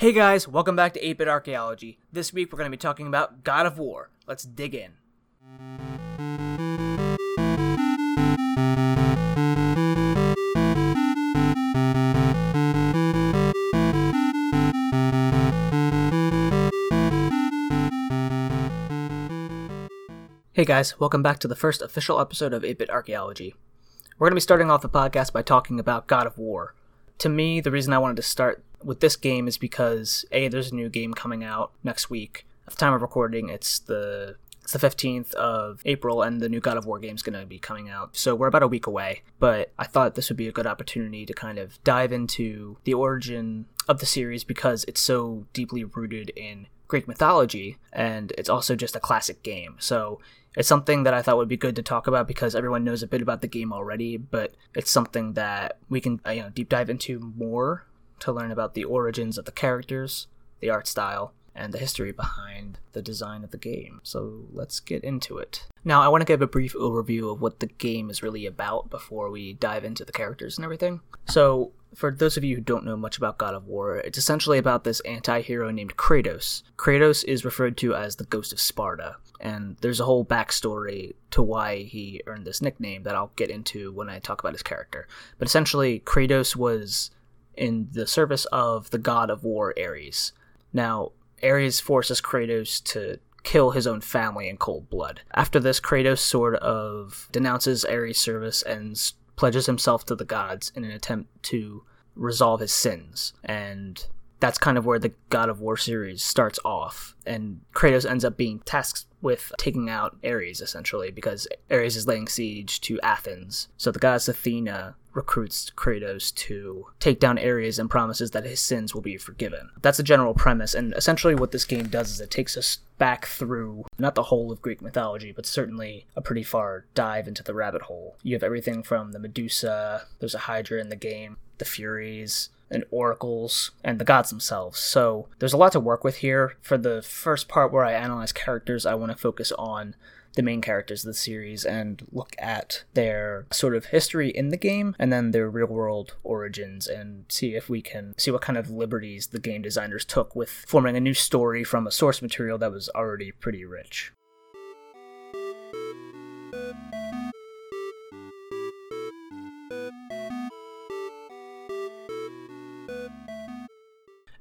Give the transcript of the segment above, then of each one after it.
Hey guys, welcome back to 8-Bit Archaeology. This week we're going to be talking about God of War. Let's dig in. Hey guys, welcome back to the first official episode of 8-Bit Archaeology. We're going to be starting off the podcast by talking about God of War. To me, the reason I wanted to start with this game is because a there's a new game coming out next week. At the time of recording, it's the it's the 15th of April, and the new God of War game is going to be coming out. So we're about a week away. But I thought this would be a good opportunity to kind of dive into the origin of the series because it's so deeply rooted in Greek mythology, and it's also just a classic game. So it's something that I thought would be good to talk about because everyone knows a bit about the game already, but it's something that we can uh, you know deep dive into more to learn about the origins of the characters, the art style, and the history behind the design of the game. So let's get into it. Now, I want to give a brief overview of what the game is really about before we dive into the characters and everything. So, for those of you who don't know much about God of War, it's essentially about this anti hero named Kratos. Kratos is referred to as the Ghost of Sparta, and there's a whole backstory to why he earned this nickname that I'll get into when I talk about his character. But essentially, Kratos was in the service of the god of war Ares. Now, Ares forces Kratos to kill his own family in cold blood. After this, Kratos sort of denounces Ares' service and pledges himself to the gods in an attempt to resolve his sins. And that's kind of where the God of War series starts off. And Kratos ends up being tasked with taking out Ares, essentially, because Ares is laying siege to Athens. So the goddess Athena recruits Kratos to take down Ares and promises that his sins will be forgiven. That's the general premise, and essentially what this game does is it takes us back through not the whole of Greek mythology, but certainly a pretty far dive into the rabbit hole. You have everything from the Medusa, there's a Hydra in the game, the Furies, and oracles and the gods themselves. So there's a lot to work with here. For the first part where I analyze characters, I want to focus on the main characters of the series and look at their sort of history in the game and then their real world origins and see if we can see what kind of liberties the game designers took with forming a new story from a source material that was already pretty rich.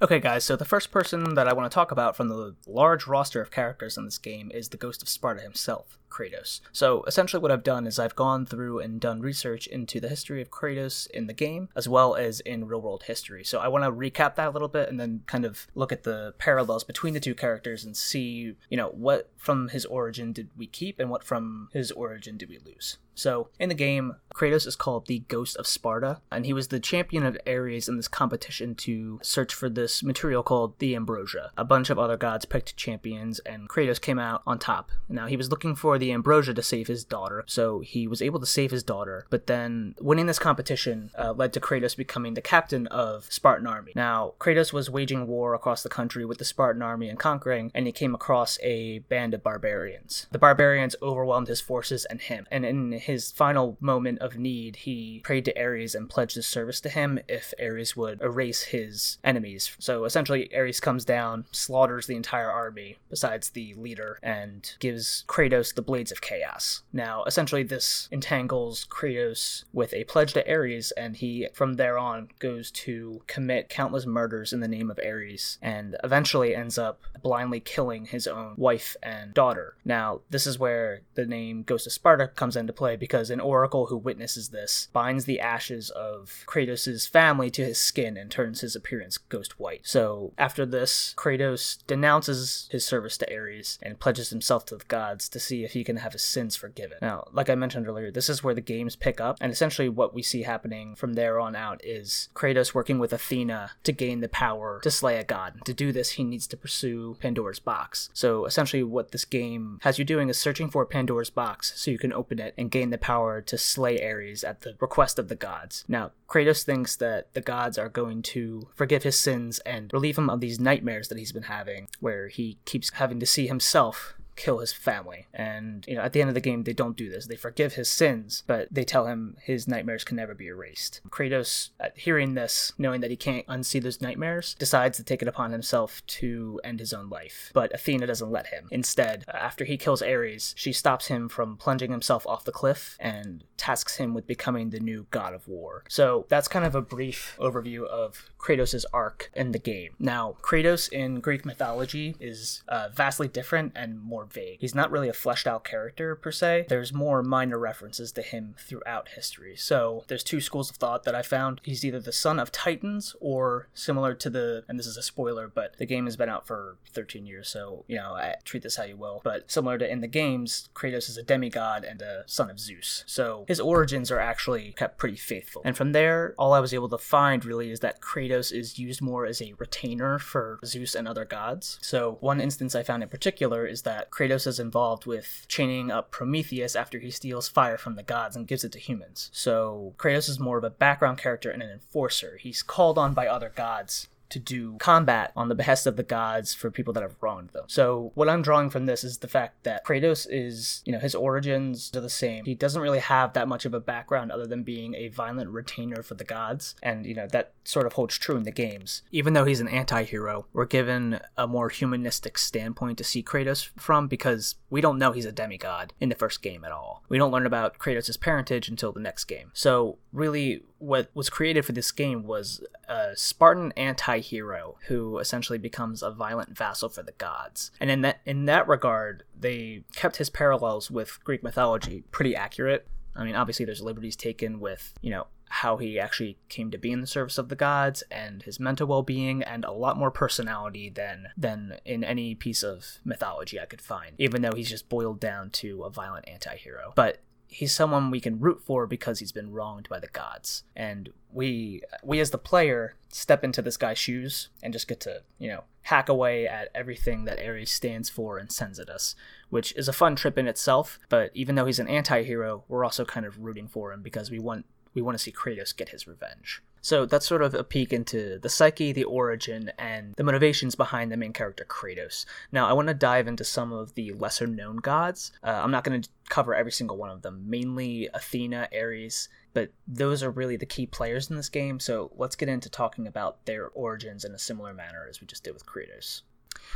Okay, guys, so the first person that I want to talk about from the large roster of characters in this game is the Ghost of Sparta himself. Kratos. So essentially, what I've done is I've gone through and done research into the history of Kratos in the game, as well as in real world history. So I want to recap that a little bit and then kind of look at the parallels between the two characters and see, you know, what from his origin did we keep and what from his origin did we lose. So, in the game, Kratos is called the Ghost of Sparta, and he was the champion of Ares in this competition to search for this material called the Ambrosia. A bunch of other gods picked champions, and Kratos came out on top. Now, he was looking for the ambrosia to save his daughter, so he was able to save his daughter. But then winning this competition uh, led to Kratos becoming the captain of Spartan army. Now, Kratos was waging war across the country with the Spartan army and conquering, and he came across a band of barbarians. The barbarians overwhelmed his forces and him, and in his final moment of need, he prayed to Ares and pledged his service to him if Ares would erase his enemies. So essentially, Ares comes down, slaughters the entire army, besides the leader, and gives Kratos the Blades of Chaos. Now, essentially, this entangles Kratos with a pledge to Ares, and he, from there on, goes to commit countless murders in the name of Ares, and eventually ends up blindly killing his own wife and daughter. Now, this is where the name Ghost of Sparta comes into play because an oracle who witnesses this binds the ashes of Kratos' family to his skin and turns his appearance ghost white. So, after this, Kratos denounces his service to Ares and pledges himself to the gods to see if he can have his sins forgiven. Now, like I mentioned earlier, this is where the games pick up, and essentially what we see happening from there on out is Kratos working with Athena to gain the power to slay a god. To do this, he needs to pursue Pandora's box. So essentially, what this game has you doing is searching for Pandora's box so you can open it and gain the power to slay Ares at the request of the gods. Now, Kratos thinks that the gods are going to forgive his sins and relieve him of these nightmares that he's been having, where he keeps having to see himself kill his family. And, you know, at the end of the game, they don't do this. They forgive his sins, but they tell him his nightmares can never be erased. Kratos, hearing this, knowing that he can't unsee those nightmares, decides to take it upon himself to end his own life. But Athena doesn't let him. Instead, after he kills Ares, she stops him from plunging himself off the cliff and tasks him with becoming the new god of war. So that's kind of a brief overview of Kratos' arc in the game. Now, Kratos in Greek mythology is uh, vastly different and more vague. He's not really a fleshed out character per se. There's more minor references to him throughout history. So there's two schools of thought that I found. He's either the son of Titans or similar to the, and this is a spoiler, but the game has been out for 13 years, so, you know, I treat this how you will. But similar to in the games, Kratos is a demigod and a son of Zeus. So his origins are actually kept pretty faithful. And from there, all I was able to find really is that Kratos is used more as a retainer for Zeus and other gods. So one instance I found in particular is that Kratos is involved with chaining up Prometheus after he steals fire from the gods and gives it to humans. So Kratos is more of a background character and an enforcer. He's called on by other gods to do combat on the behest of the gods for people that have wronged them. So what I'm drawing from this is the fact that Kratos is, you know, his origins are the same. He doesn't really have that much of a background other than being a violent retainer for the gods, and you know that sort of holds true in the games. Even though he's an anti-hero, we're given a more humanistic standpoint to see Kratos from because we don't know he's a demigod in the first game at all. We don't learn about Kratos' parentage until the next game. So really what was created for this game was a Spartan anti-hero who essentially becomes a violent vassal for the gods. And in that in that regard, they kept his parallels with Greek mythology pretty accurate. I mean, obviously there's liberties taken with, you know, how he actually came to be in the service of the gods and his mental well-being and a lot more personality than than in any piece of mythology I could find even though he's just boiled down to a violent anti-hero but he's someone we can root for because he's been wronged by the gods. And we we as the player step into this guy's shoes and just get to you know hack away at everything that ares stands for and sends at us which is a fun trip in itself. But even though he's an anti-hero we're also kind of rooting for him because we want we want to see kratos get his revenge so that's sort of a peek into the psyche, the origin, and the motivations behind the main character Kratos. Now, I want to dive into some of the lesser known gods. Uh, I'm not going to cover every single one of them, mainly Athena, Ares, but those are really the key players in this game. So let's get into talking about their origins in a similar manner as we just did with Kratos.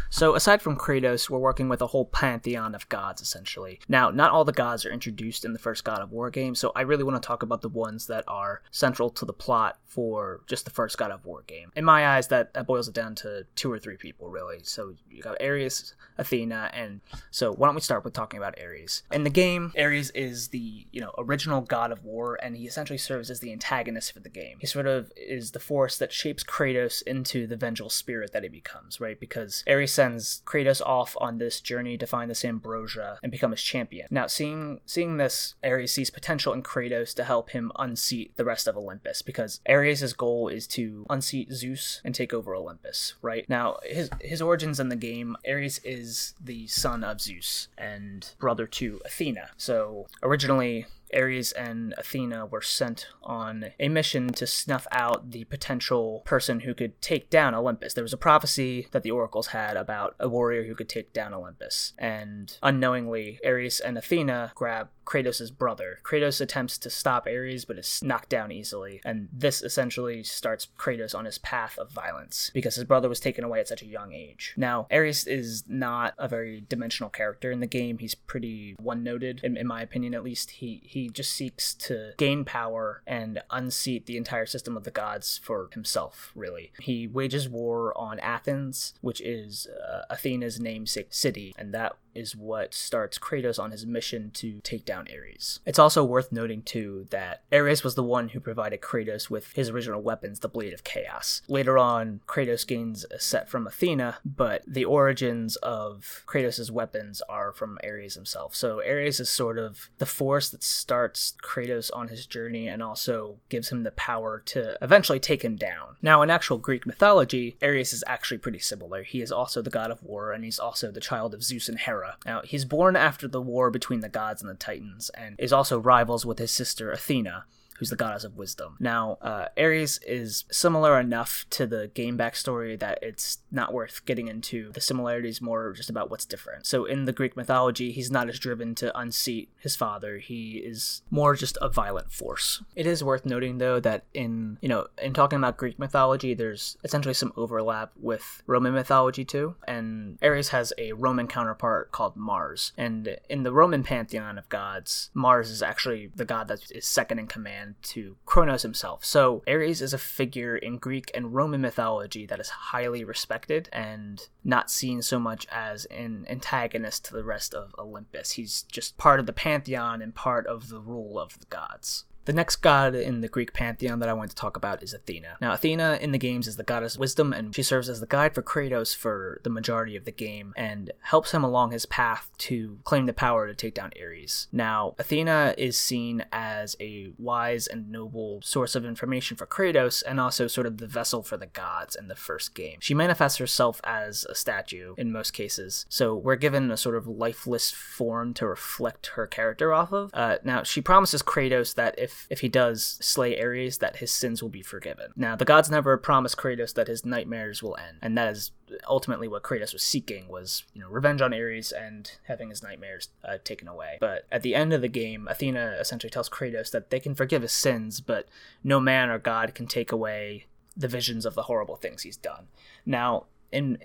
So, aside from Kratos, we're working with a whole pantheon of gods, essentially. Now, not all the gods are introduced in the first God of War game, so I really want to talk about the ones that are central to the plot for just the first God of War game. In my eyes, that, that boils it down to two or three people, really. So, you got Ares, Athena, and so why don't we start with talking about Ares? In the game, Ares is the, you know, original God of War, and he essentially serves as the antagonist for the game. He sort of is the force that shapes Kratos into the vengeful spirit that he becomes, right? Because Ares sends Kratos off on this journey to find this ambrosia and become his champion. Now, seeing seeing this, Ares sees potential in Kratos to help him unseat the rest of Olympus because Ares' goal is to unseat Zeus and take over Olympus. Right now, his his origins in the game, Ares is the son of Zeus and brother to Athena. So originally, Ares and Athena were sent on a mission to snuff out the potential person who could take down Olympus. There was a prophecy that the oracles had about a warrior who could take down Olympus, and unknowingly, Ares and Athena grab Kratos' brother. Kratos attempts to stop Ares, but is knocked down easily, and this essentially starts Kratos on his path of violence because his brother was taken away at such a young age. Now, Ares is not a very dimensional character in the game. He's pretty one-noted, in, in my opinion, at least. He he just seeks to gain power and unseat the entire system of the gods for himself. Really, he wages war on Athens, which is uh, Athena's namesake city, and that is what starts Kratos on his mission to take down Ares. It's also worth noting, too, that Ares was the one who provided Kratos with his original weapons, the Blade of Chaos. Later on, Kratos gains a set from Athena, but the origins of Kratos' weapons are from Ares himself. So Ares is sort of the force that starts Kratos on his journey and also gives him the power to eventually take him down. Now, in actual Greek mythology, Ares is actually pretty similar. He is also the god of war, and he's also the child of Zeus and Hera now, he's born after the war between the gods and the Titans, and is also rivals with his sister Athena. Who's the goddess of wisdom. Now, uh, Ares is similar enough to the game backstory that it's not worth getting into. The similarities more just about what's different. So, in the Greek mythology, he's not as driven to unseat his father. He is more just a violent force. It is worth noting, though, that in you know in talking about Greek mythology, there's essentially some overlap with Roman mythology too. And Ares has a Roman counterpart called Mars, and in the Roman pantheon of gods, Mars is actually the god that is second in command to Kronos himself. So Ares is a figure in Greek and Roman mythology that is highly respected and not seen so much as an antagonist to the rest of Olympus. He's just part of the pantheon and part of the rule of the gods. The next god in the Greek pantheon that I want to talk about is Athena. Now, Athena in the games is the goddess of wisdom, and she serves as the guide for Kratos for the majority of the game and helps him along his path to claim the power to take down Ares. Now, Athena is seen as a wise and noble source of information for Kratos and also sort of the vessel for the gods in the first game. She manifests herself as a statue in most cases, so we're given a sort of lifeless form to reflect her character off of. Uh, now, she promises Kratos that if if if he does slay Ares, that his sins will be forgiven. Now, the gods never promised Kratos that his nightmares will end, and that is ultimately what Kratos was seeking was you know revenge on Ares and having his nightmares uh, taken away. But at the end of the game, Athena essentially tells Kratos that they can forgive his sins, but no man or god can take away the visions of the horrible things he's done. Now, in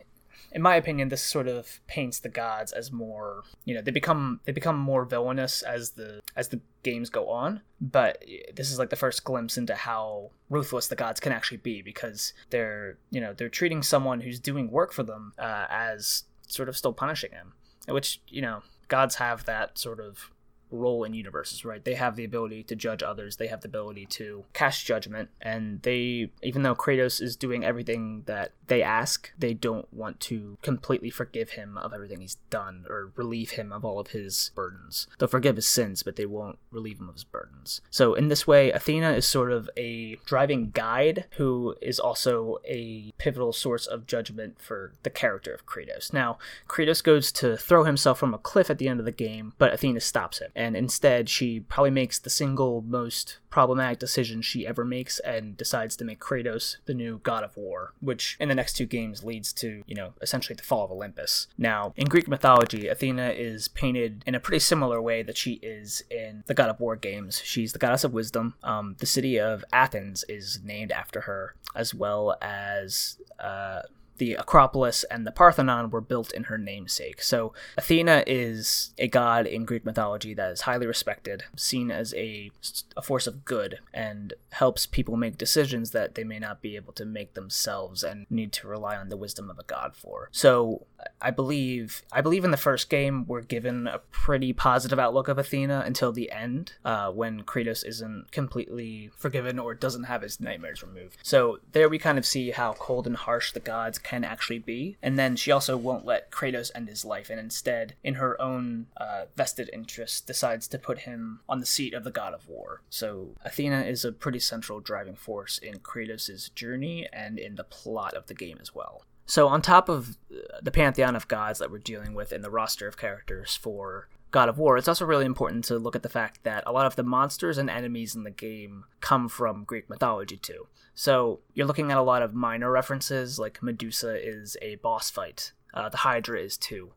in my opinion, this sort of paints the gods as more, you know, they become they become more villainous as the as the games go on. But this is like the first glimpse into how ruthless the gods can actually be because they're, you know, they're treating someone who's doing work for them uh, as sort of still punishing him, which you know, gods have that sort of role in universes, right? They have the ability to judge others, they have the ability to cast judgment, and they, even though Kratos is doing everything that they ask, they don't want to completely forgive him of everything he's done or relieve him of all of his burdens. They'll forgive his sins, but they won't relieve him of his burdens. So, in this way, Athena is sort of a driving guide who is also a pivotal source of judgment for the character of Kratos. Now, Kratos goes to throw himself from a cliff at the end of the game, but Athena stops him and instead she probably makes the single most problematic decision she ever makes and decides to make Kratos the new god of war, which in the next two games leads to, you know, essentially the fall of Olympus. Now, in Greek mythology, Athena is painted in a pretty similar way that she is in the God of War games. She's the goddess of wisdom. Um, the city of Athens is named after her, as well as uh, the Acropolis and the Parthenon were built in her namesake. So Athena is a god in Greek mythology that is highly respected, seen as a, a force of good, and helps people make decisions that they may not be able to make themselves and need to rely on the wisdom of a god for. So I believe I believe in the first game we're given a pretty positive outlook of Athena until the end, uh, when Kratos isn't completely forgiven or doesn't have his nightmares removed. So there we kind of see how cold and harsh the gods can actually be. And then she also won't let Kratos end his life, and instead, in her own uh, vested interest, decides to put him on the seat of the god of war. So Athena is a pretty central driving force in Kratos' journey and in the plot of the game as well. So, on top of the pantheon of gods that we're dealing with in the roster of characters for God of War, it's also really important to look at the fact that a lot of the monsters and enemies in the game come from Greek mythology too. So you're looking at a lot of minor references, like Medusa is a boss fight, uh, the Hydra is too.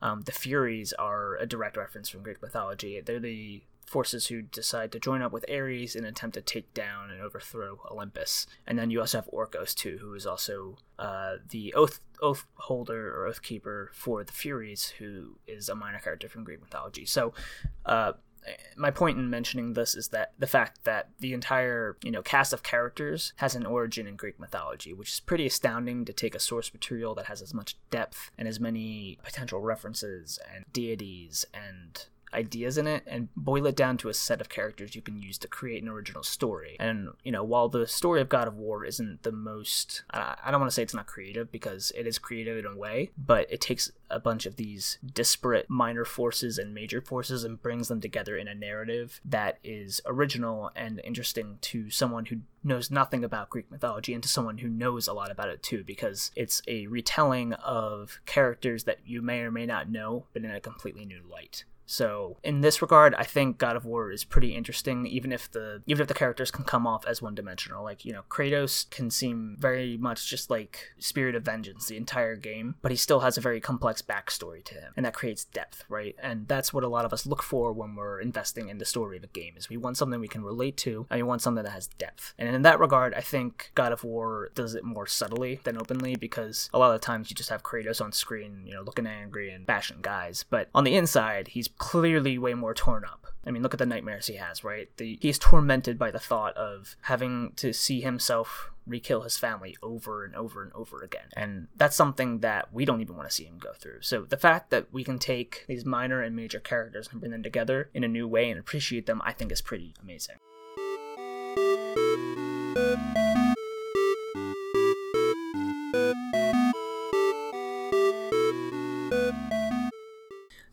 Um, the Furies are a direct reference from Greek mythology. They're the forces who decide to join up with Ares in an attempt to take down and overthrow Olympus. And then you also have Orkos too, who is also uh, the oath oath holder or oath keeper for the Furies, who is a minor character from Greek mythology. So. Uh, my point in mentioning this is that the fact that the entire you know cast of characters has an origin in Greek mythology, which is pretty astounding to take a source material that has as much depth and as many potential references and deities and ideas in it and boil it down to a set of characters you can use to create an original story. And, you know, while the story of God of War isn't the most, uh, I don't want to say it's not creative because it is creative in a way, but it takes a bunch of these disparate minor forces and major forces and brings them together in a narrative that is original and interesting to someone who knows nothing about Greek mythology and to someone who knows a lot about it too, because it's a retelling of characters that you may or may not know, but in a completely new light. So in this regard, I think God of War is pretty interesting, even if the even if the characters can come off as one dimensional. Like you know, Kratos can seem very much just like Spirit of Vengeance the entire game, but he still has a very complex backstory to him, and that creates depth, right? And that's what a lot of us look for when we're investing in the story of a game. Is we want something we can relate to, and we want something that has depth. And in that regard, I think God of War does it more subtly than openly because a lot of times you just have Kratos on screen, you know, looking angry and bashing guys, but on the inside, he's clearly way more torn up. I mean, look at the nightmares he has, right? The, he's tormented by the thought of having to see himself re-kill his family over and over and over again. And that's something that we don't even want to see him go through. So the fact that we can take these minor and major characters and bring them together in a new way and appreciate them, I think is pretty amazing.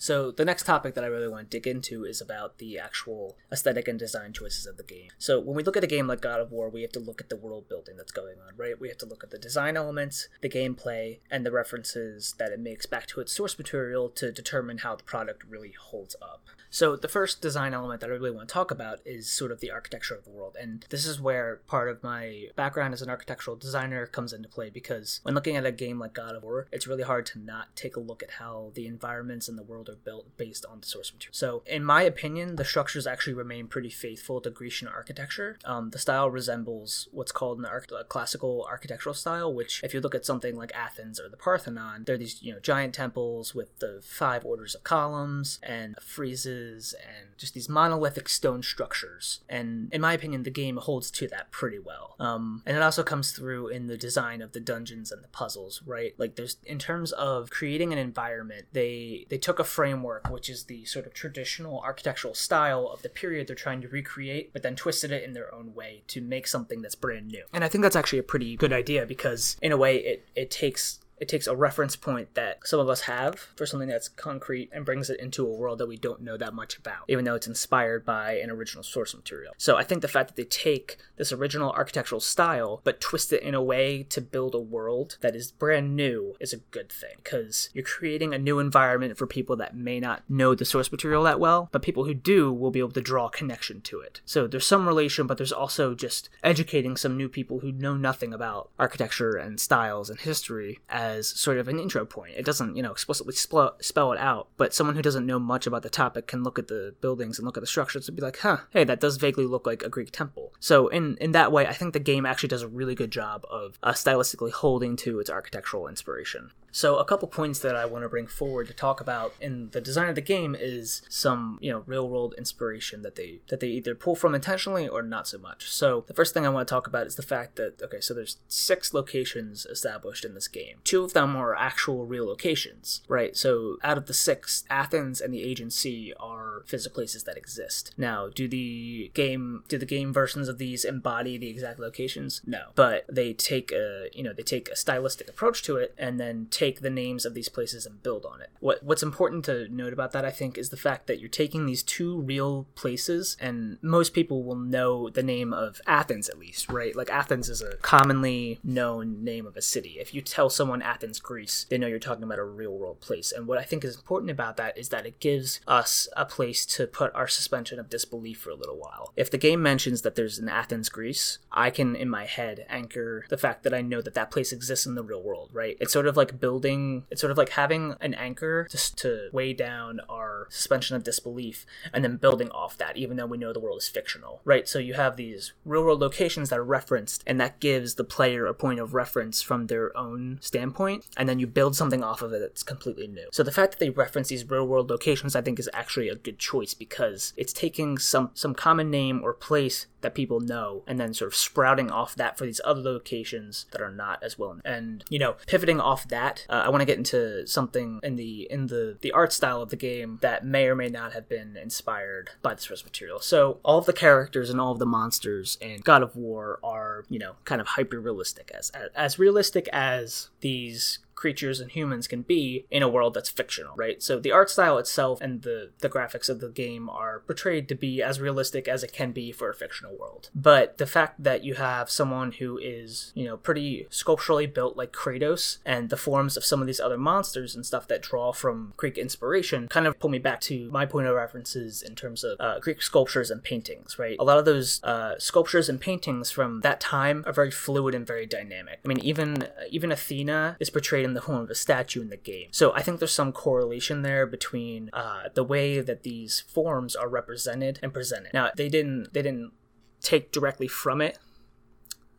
So the next topic that I really want to dig into is about the actual aesthetic and design choices of the game. So when we look at a game like God of War, we have to look at the world building that's going on, right? We have to look at the design elements, the gameplay, and the references that it makes back to its source material to determine how the product really holds up. So the first design element that I really want to talk about is sort of the architecture of the world. And this is where part of my background as an architectural designer comes into play because when looking at a game like God of War, it's really hard to not take a look at how the environments in the world are built based on the source material. So, in my opinion, the structures actually remain pretty faithful to Grecian architecture. Um, the style resembles what's called an arch- classical architectural style, which, if you look at something like Athens or the Parthenon, they're these you know giant temples with the five orders of columns and friezes and just these monolithic stone structures. And in my opinion, the game holds to that pretty well. Um, and it also comes through in the design of the dungeons and the puzzles, right? Like there's in terms of creating an environment, they they took a frame framework, which is the sort of traditional architectural style of the period they're trying to recreate, but then twisted it in their own way to make something that's brand new. And I think that's actually a pretty good idea because, in a way, it, it takes it takes a reference point that some of us have for something that's concrete and brings it into a world that we don't know that much about, even though it's inspired by an original source material. So I think the fact that they take this original architectural style but twist it in a way to build a world that is brand new is a good thing because you're creating a new environment for people that may not know the source material that well, but people who do will be able to draw a connection to it. So there's some relation, but there's also just educating some new people who know nothing about architecture and styles and history as sort of an intro point. It doesn't, you know, explicitly spell, spell it out, but someone who doesn't know much about the topic can look at the buildings and look at the structures and be like, huh, hey, that does vaguely look like a Greek temple. So in, in that way, I think the game actually does a really good job of uh, stylistically holding to its architectural inspiration. So a couple points that I want to bring forward to talk about in the design of the game is some, you know, real world inspiration that they that they either pull from intentionally or not so much. So the first thing I want to talk about is the fact that okay, so there's six locations established in this game. Two of them are actual real locations, right? So out of the six, Athens and the Sea are physical places that exist. Now, do the game do the game versions of these embody the exact locations? No, but they take a you know they take a stylistic approach to it and then take take the names of these places and build on it. What what's important to note about that I think is the fact that you're taking these two real places and most people will know the name of Athens at least, right? Like Athens is a commonly known name of a city. If you tell someone Athens, Greece, they know you're talking about a real world place. And what I think is important about that is that it gives us a place to put our suspension of disbelief for a little while. If the game mentions that there's an Athens, Greece, I can in my head anchor the fact that I know that that place exists in the real world, right? It's sort of like building building it's sort of like having an anchor just to weigh down our suspension of disbelief and then building off that even though we know the world is fictional right? So you have these real world locations that are referenced and that gives the player a point of reference from their own standpoint and then you build something off of it that's completely new. So the fact that they reference these real world locations i think is actually a good choice because it's taking some some common name or place that people know and then sort of sprouting off that for these other locations that are not as well and you know pivoting off that uh, i want to get into something in the in the the art style of the game that may or may not have been inspired by the source material. So all of the characters and all of the monsters in god of war are you know kind of hyper realistic as as realistic as these creatures and humans can be in a world that's fictional, right? So the art style itself and the, the graphics of the game are portrayed to be as realistic as it can be for a fictional world. But the fact that you have someone who is, you know, pretty sculpturally built like Kratos and the forms of some of these other monsters and stuff that draw from Greek inspiration kind of pull me back to my point of references in terms of uh, Greek sculptures and paintings, right? A lot of those uh, sculptures and paintings from that time are very fluid and very dynamic. I mean, even even Athena is portrayed in the form of a statue in the game. So I think there's some correlation there between uh, the way that these forms are represented and presented. Now they didn't they didn't take directly from it,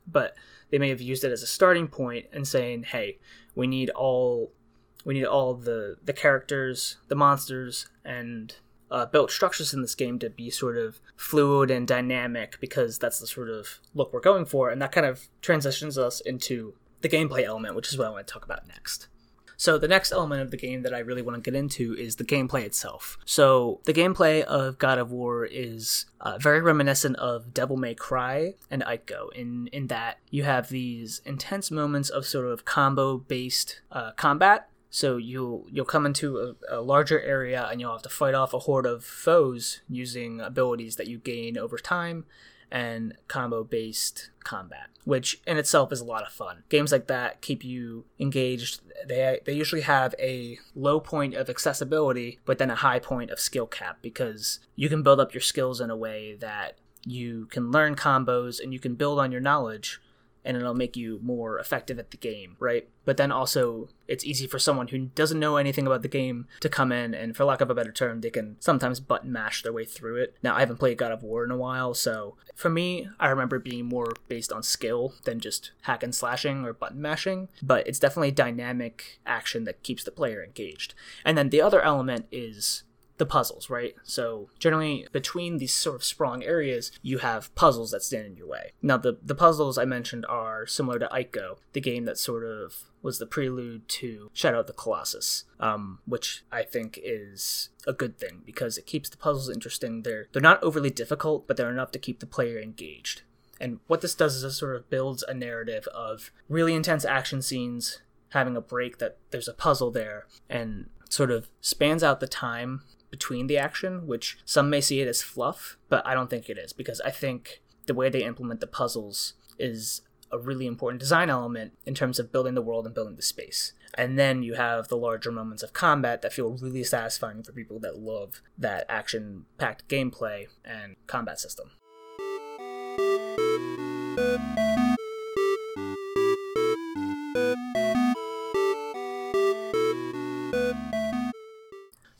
but they may have used it as a starting point and saying, "Hey, we need all we need all the the characters, the monsters, and uh, built structures in this game to be sort of fluid and dynamic because that's the sort of look we're going for, and that kind of transitions us into the gameplay element, which is what I want to talk about next. So the next element of the game that I really want to get into is the gameplay itself. So the gameplay of God of War is uh, very reminiscent of Devil May Cry and Ico in in that you have these intense moments of sort of combo based uh, combat so you'll you'll come into a, a, larger area and you'll have to fight off a horde of foes using abilities that you gain over time and combo based combat, which in itself is a lot of fun. Games like that keep you engaged. They they usually have a low point of accessibility, but then a high point of skill cap because you can build up your skills in a way that you can learn combos and you can build on your knowledge and it'll make you more effective at the game, right? But then also, it's easy for someone who doesn't know anything about the game to come in, and for lack of a better term, they can sometimes button mash their way through it. Now, I haven't played God of War in a while, so for me, I remember being more based on skill than just hack and slashing or button mashing, but it's definitely dynamic action that keeps the player engaged. And then the other element is the puzzles, right? So generally between these sort of sprawling areas, you have puzzles that stand in your way. Now the the puzzles I mentioned are similar to Ico, the game that sort of was the prelude to Shadow of the Colossus, um, which I think is a good thing because it keeps the puzzles interesting. They're they're not overly difficult, but they're enough to keep the player engaged. And what this does is it sort of builds a narrative of really intense action scenes, having a break that there's a puzzle there, and sort of spans out the time between the action, which some may see it as fluff, but I don't think it is because I think the way they implement the puzzles is a really important design element in terms of building the world and building the space. And then you have the larger moments of combat that feel really satisfying for people that love that action packed gameplay and combat system.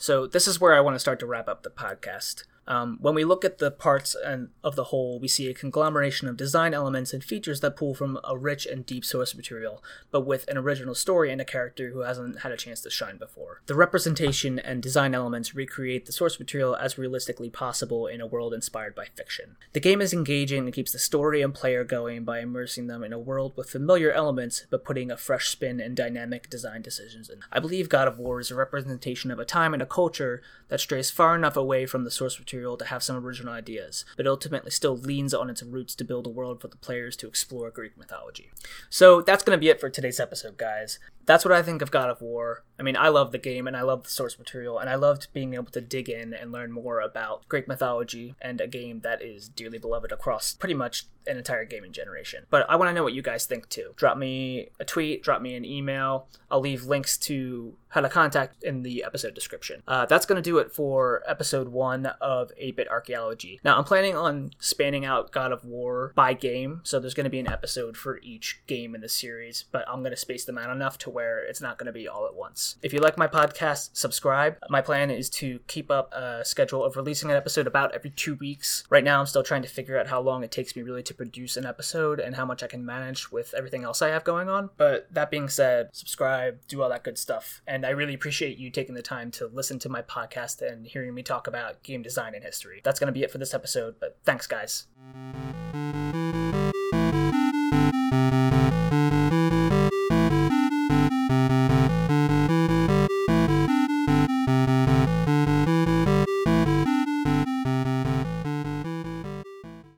So this is where I want to start to wrap up the podcast. Um, when we look at the parts and of the whole, we see a conglomeration of design elements and features that pull from a rich and deep source material, but with an original story and a character who hasn't had a chance to shine before. The representation and design elements recreate the source material as realistically possible in a world inspired by fiction. The game is engaging and keeps the story and player going by immersing them in a world with familiar elements, but putting a fresh spin and dynamic design decisions in. I believe God of War is a representation of a time and a culture that strays far enough away from the source material material to have some original ideas, but ultimately still leans on its roots to build a world for the players to explore Greek mythology. So that's going to be it for today's episode, guys that's what I think of God of War. I mean, I love the game and I love the source material, and I loved being able to dig in and learn more about Greek mythology and a game that is dearly beloved across pretty much an entire gaming generation. But I want to know what you guys think too. Drop me a tweet, drop me an email. I'll leave links to how to contact in the episode description. Uh, that's going to do it for episode one of 8 Bit Archaeology. Now, I'm planning on spanning out God of War by game, so there's going to be an episode for each game in the series, but I'm going to space them out enough to where it's not going to be all at once. If you like my podcast, subscribe. My plan is to keep up a schedule of releasing an episode about every two weeks. Right now, I'm still trying to figure out how long it takes me really to produce an episode and how much I can manage with everything else I have going on. But that being said, subscribe, do all that good stuff. And I really appreciate you taking the time to listen to my podcast and hearing me talk about game design and history. That's going to be it for this episode, but thanks, guys.